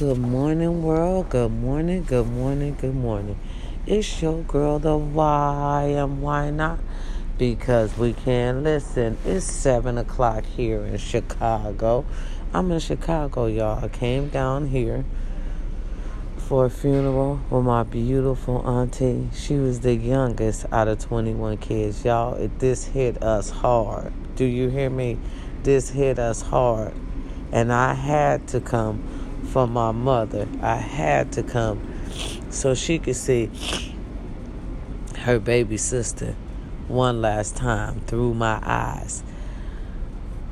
Good morning, world. Good morning, good morning, good morning. It's your girl, the why and why not? Because we can listen. It's 7 o'clock here in Chicago. I'm in Chicago, y'all. I came down here for a funeral with my beautiful auntie. She was the youngest out of 21 kids. Y'all, it, this hit us hard. Do you hear me? This hit us hard. And I had to come for my mother. I had to come so she could see her baby sister one last time through my eyes.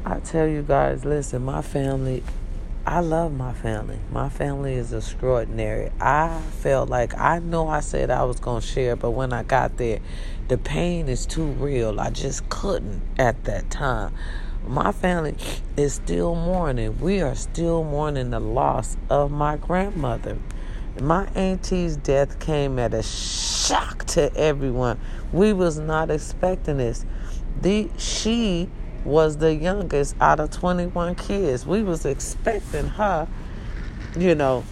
I tell you guys, listen, my family, I love my family. My family is extraordinary. I felt like I know I said I was going to share, but when I got there, the pain is too real. I just couldn't at that time my family is still mourning. We are still mourning the loss of my grandmother. My auntie's death came at a shock to everyone. We was not expecting this. The she was the youngest out of 21 kids. We was expecting her, you know,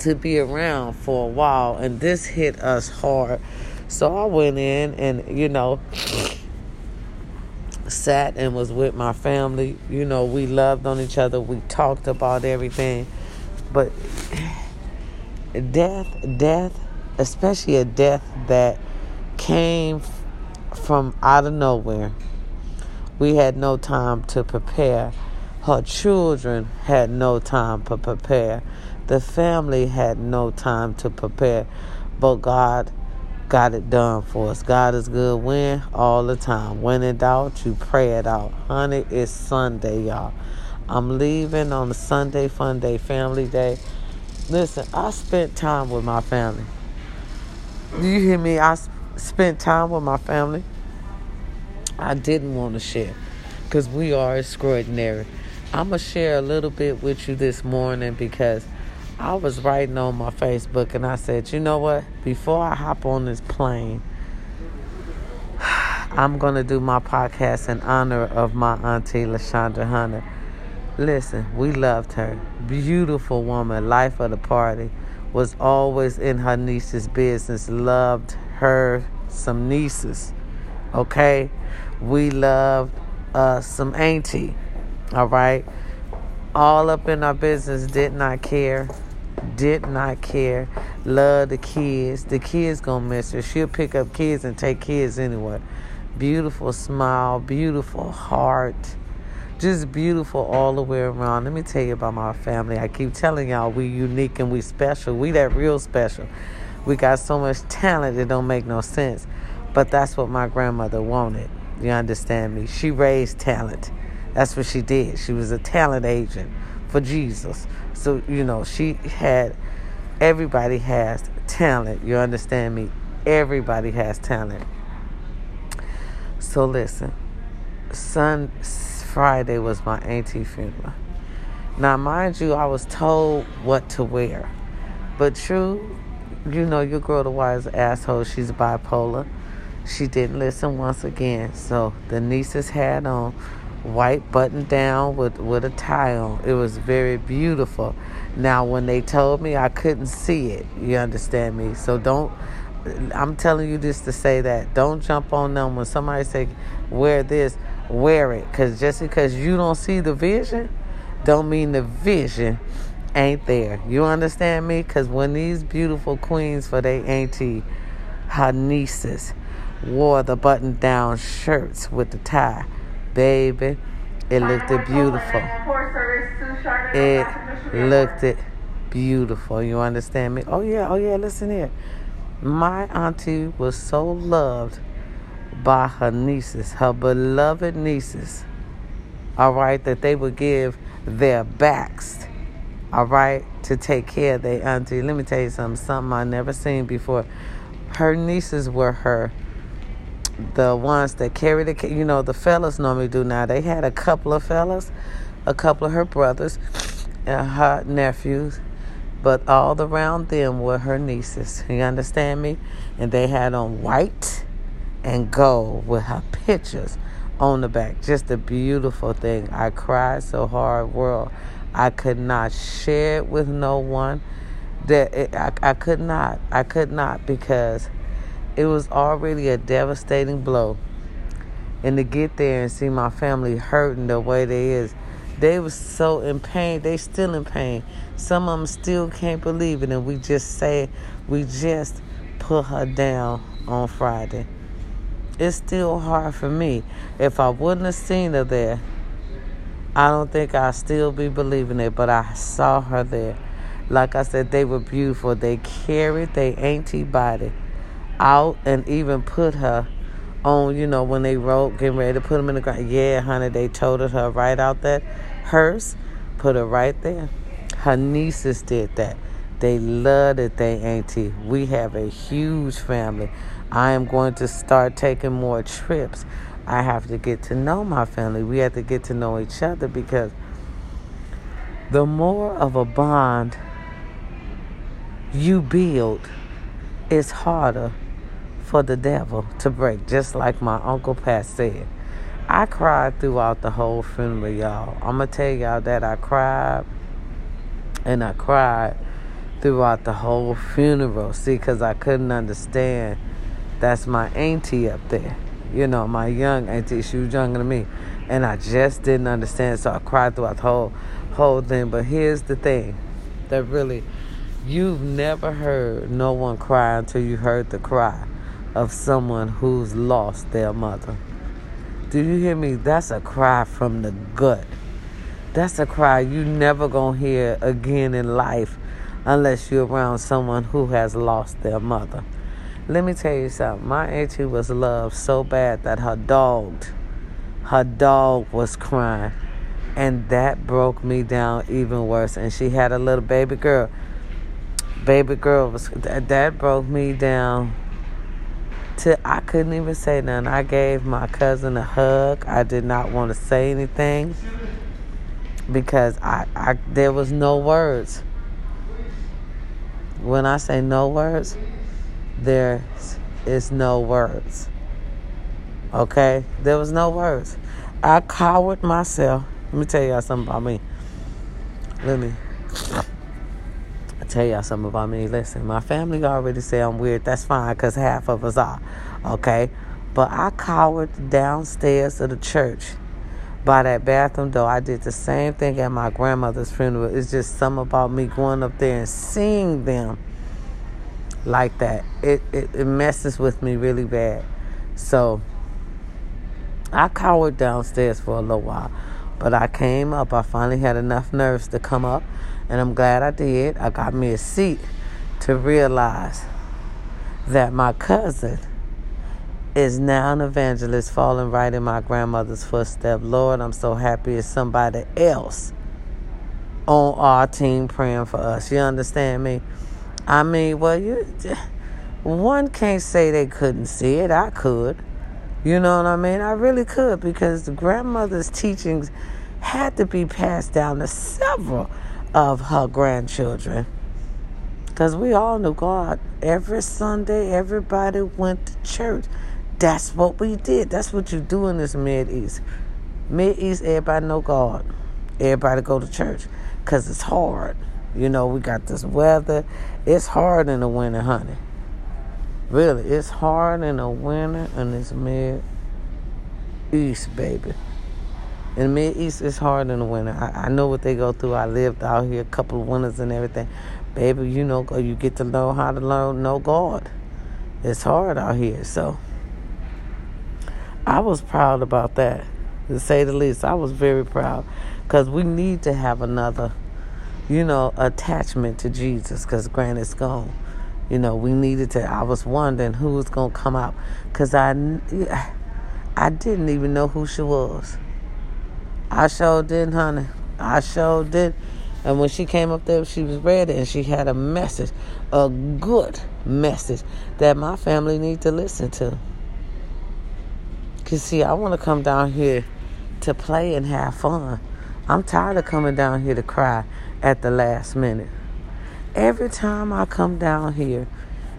to be around for a while and this hit us hard. So I went in and you know, sat and was with my family. You know, we loved on each other. We talked about everything. But death, death, especially a death that came from out of nowhere. We had no time to prepare. Her children had no time to prepare. The family had no time to prepare. But God got it done for us. God is good when all the time. When in doubt, you pray it out. Honey, it's Sunday, y'all. I'm leaving on a Sunday fun day, family day. Listen, I spent time with my family. Do you hear me? I spent time with my family. I didn't want to share because we are extraordinary. I'm going to share a little bit with you this morning because I was writing on my Facebook and I said, you know what? Before I hop on this plane, I'm going to do my podcast in honor of my auntie, LaShonda Hunter. Listen, we loved her. Beautiful woman, life of the party. Was always in her niece's business. Loved her some nieces. Okay? We loved uh, some auntie. All right? All up in our business, did not care did not care, love the kids. The kids gonna miss her. She'll pick up kids and take kids anyway. Beautiful smile, beautiful heart, just beautiful all the way around. Let me tell you about my family. I keep telling y'all we unique and we special. We that real special. We got so much talent it don't make no sense. But that's what my grandmother wanted. You understand me? She raised talent. That's what she did. She was a talent agent for Jesus. So, you know, she had, everybody has talent. You understand me? Everybody has talent. So, listen, Sun Friday was my auntie funeral. Now, mind you, I was told what to wear. But true, you know, your girl, the wise asshole, she's bipolar. She didn't listen once again. So the nieces had on white button down with, with a tie on. It was very beautiful. Now, when they told me, I couldn't see it. You understand me? So don't. I'm telling you this to say that don't jump on them when somebody say wear this, wear it. Cause just because you don't see the vision, don't mean the vision ain't there. You understand me? Cause when these beautiful queens for their auntie, her nieces, wore the button down shirts with the tie baby. It looked it beautiful. It looked it beautiful. You understand me? Oh yeah, oh yeah, listen here. My auntie was so loved by her nieces, her beloved nieces. All right, that they would give their backs, all right, to take care of their auntie. Let me tell you something, something I never seen before. Her nieces were her the ones that carry the, you know, the fellas normally do now. They had a couple of fellas, a couple of her brothers, and her nephews, but all around them were her nieces. You understand me? And they had on white and gold with her pictures on the back. Just a beautiful thing. I cried so hard, world. I could not share it with no one. That it, I, I could not. I could not because it was already a devastating blow. And to get there and see my family hurting the way they is, they was so in pain. They still in pain. Some of them still can't believe it. And we just say, we just put her down on Friday. It's still hard for me. If I wouldn't have seen her there, I don't think I'd still be believing it. But I saw her there. Like I said, they were beautiful. They carried their auntie body out and even put her on, you know, when they wrote, getting ready to put them in the ground. Yeah, honey, they toted her right out that hearse, put her right there. Her nieces did that. They loved it, they auntie. We have a huge family. I am going to start taking more trips. I have to get to know my family. We have to get to know each other because the more of a bond you build, it's harder for the devil to break, just like my Uncle Pat said. I cried throughout the whole funeral, y'all. I'm going to tell y'all that I cried and I cried throughout the whole funeral. See, because I couldn't understand. That's my auntie up there. You know, my young auntie. She was younger than me. And I just didn't understand. So I cried throughout the whole, whole thing. But here's the thing that really, you've never heard no one cry until you heard the cry of someone who's lost their mother. Do you hear me? That's a cry from the gut. That's a cry you never gonna hear again in life unless you're around someone who has lost their mother. Let me tell you something. My auntie was loved so bad that her dog, her dog was crying. And that broke me down even worse. And she had a little baby girl. Baby girl was that broke me down to I couldn't even say nothing. I gave my cousin a hug. I did not want to say anything because I, I there was no words. When I say no words, there is no words. Okay? There was no words. I cowered myself. Let me tell y'all something about me. Let me tell y'all something about me. Listen, my family already say I'm weird. That's fine because half of us are. Okay? But I cowered downstairs of the church by that bathroom door. I did the same thing at my grandmother's funeral. It's just something about me going up there and seeing them like that. It, it, it messes with me really bad. So I cowered downstairs for a little while. But I came up. I finally had enough nerves to come up and I'm glad I did. I got me a seat to realize that my cousin is now an evangelist falling right in my grandmother's footsteps. Lord, I'm so happy it's somebody else on our team praying for us. You understand me? I mean, well, you one can't say they couldn't see it. I could. You know what I mean? I really could because the grandmother's teachings had to be passed down to several of her grandchildren. Because we all knew God. Every Sunday, everybody went to church. That's what we did. That's what you do in this Midwest. Mid East, everybody know God. Everybody go to church because it's hard. You know, we got this weather. It's hard in the winter, honey. Really, it's hard in the winter and it's Mid East, baby. In the Midwest, it's hard in the winter. I, I know what they go through. I lived out here a couple of winters and everything. Baby, you know, you get to know how to learn, know God. It's hard out here. So I was proud about that, to say the least. I was very proud because we need to have another, you know, attachment to Jesus because Granny's gone. You know, we needed to. I was wondering who was going to come out because I, I didn't even know who she was. I sure did, honey. I sure did. And when she came up there, she was ready and she had a message, a good message that my family need to listen to. Cause see, I want to come down here to play and have fun. I'm tired of coming down here to cry at the last minute. Every time I come down here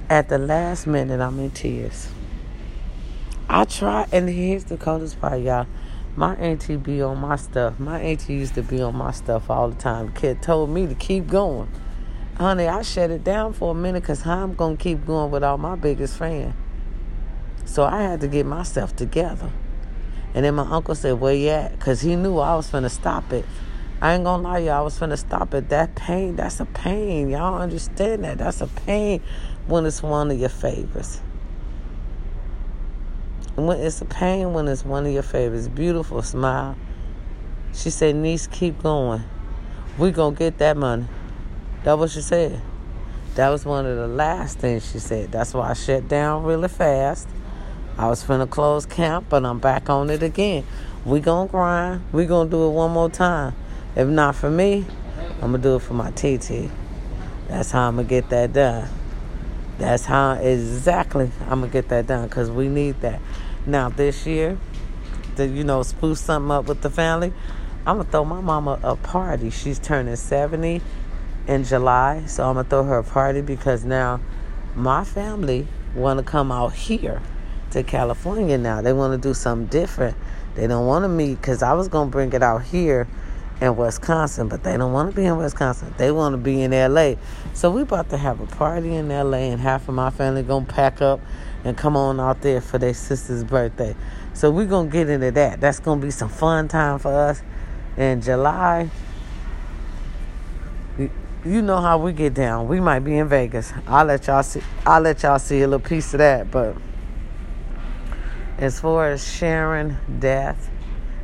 at the last minute, I'm in tears. I try, and here's the coldest part, y'all. My auntie be on my stuff. My auntie used to be on my stuff all the time. Kid told me to keep going. Honey, I shut it down for a minute because how I'm going to keep going without my biggest fan. So I had to get myself together. And then my uncle said, Where you at? Because he knew I was to stop it. I ain't gonna lie, y'all. I was finna stop it. That pain, that's a pain. Y'all understand that? That's a pain when it's one of your favorites. When it's a pain when it's one of your favorites. Beautiful smile. She said, niece, keep going. We gonna get that money. That what she said. That was one of the last things she said. That's why I shut down really fast. I was finna close camp, but I'm back on it again. We gonna grind. We gonna do it one more time. If not for me, I'm gonna do it for my TT. That's how I'm gonna get that done. That's how exactly I'm gonna get that done because we need that. Now this year, to you know spruce something up with the family, I'm gonna throw my mama a party. She's turning 70 in July, so I'm gonna throw her a party because now my family want to come out here to California. Now they want to do something different. They don't want to meet because I was gonna bring it out here in Wisconsin, but they don't want to be in Wisconsin. They want to be in LA. So we about to have a party in LA, and half of my family gonna pack up and come on out there for their sister's birthday. So we're to get into that. That's to be some fun time for us in July. You know how we get down. We might be in Vegas. I'll let y'all see I'll let y'all see a little piece of that, but as far as sharing death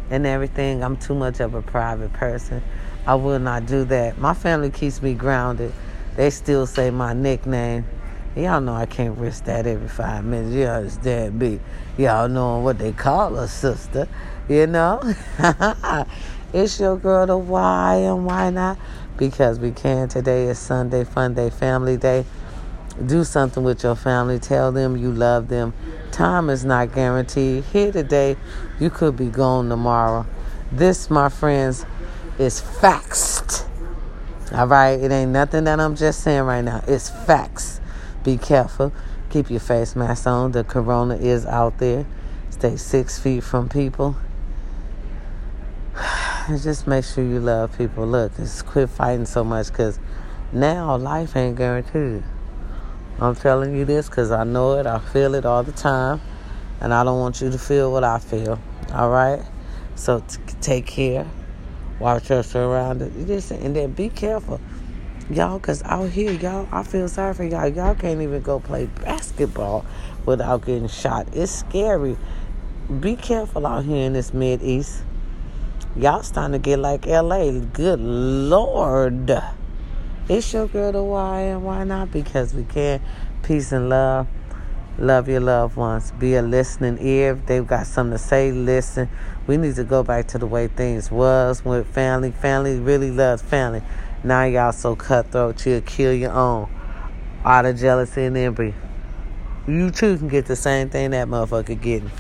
and everything, I'm too much of a private person. I will not do that. My family keeps me grounded. They still say my nickname Y'all know I can't risk that every five minutes. Y'all understand me? Y'all know what they call a sister, you know? it's your girl, the why and why not? Because we can. Today is Sunday, fun day, family day. Do something with your family. Tell them you love them. Time is not guaranteed. Here today, you could be gone tomorrow. This, my friends, is facts. All right? It ain't nothing that I'm just saying right now. It's facts. Be careful. Keep your face mask on. The corona is out there. Stay six feet from people. Just make sure you love people. Look, just quit fighting so much because now life ain't guaranteed. I'm telling you this because I know it. I feel it all the time. And I don't want you to feel what I feel. All right? So t- take care. Watch your surroundings. And then be careful. Y'all, because out here, y'all, I feel sorry for y'all. Y'all can't even go play basketball without getting shot. It's scary. Be careful out here in this Midwest. Y'all starting to get like LA. Good Lord. It's your girl to why and why not? Because we can. Peace and love. Love your loved ones. Be a listening ear. If they've got something to say, listen. We need to go back to the way things was with family. Family really loves family. Now y'all so cutthroat, you'll kill your own. Out of jealousy and envy. You too can get the same thing that motherfucker getting.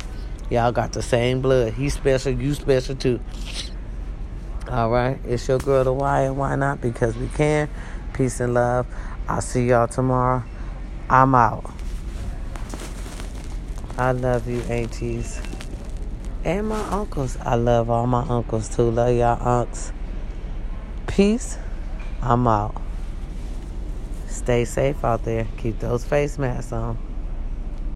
Y'all got the same blood. He special, you special too. Alright, it's your girl the why and why not? Because we can. Peace and love. I'll see y'all tomorrow. I'm out. I love you, aunties. And my uncles. I love all my uncles too. Love y'all unks. Peace. I'm out. Stay safe out there. Keep those face masks on.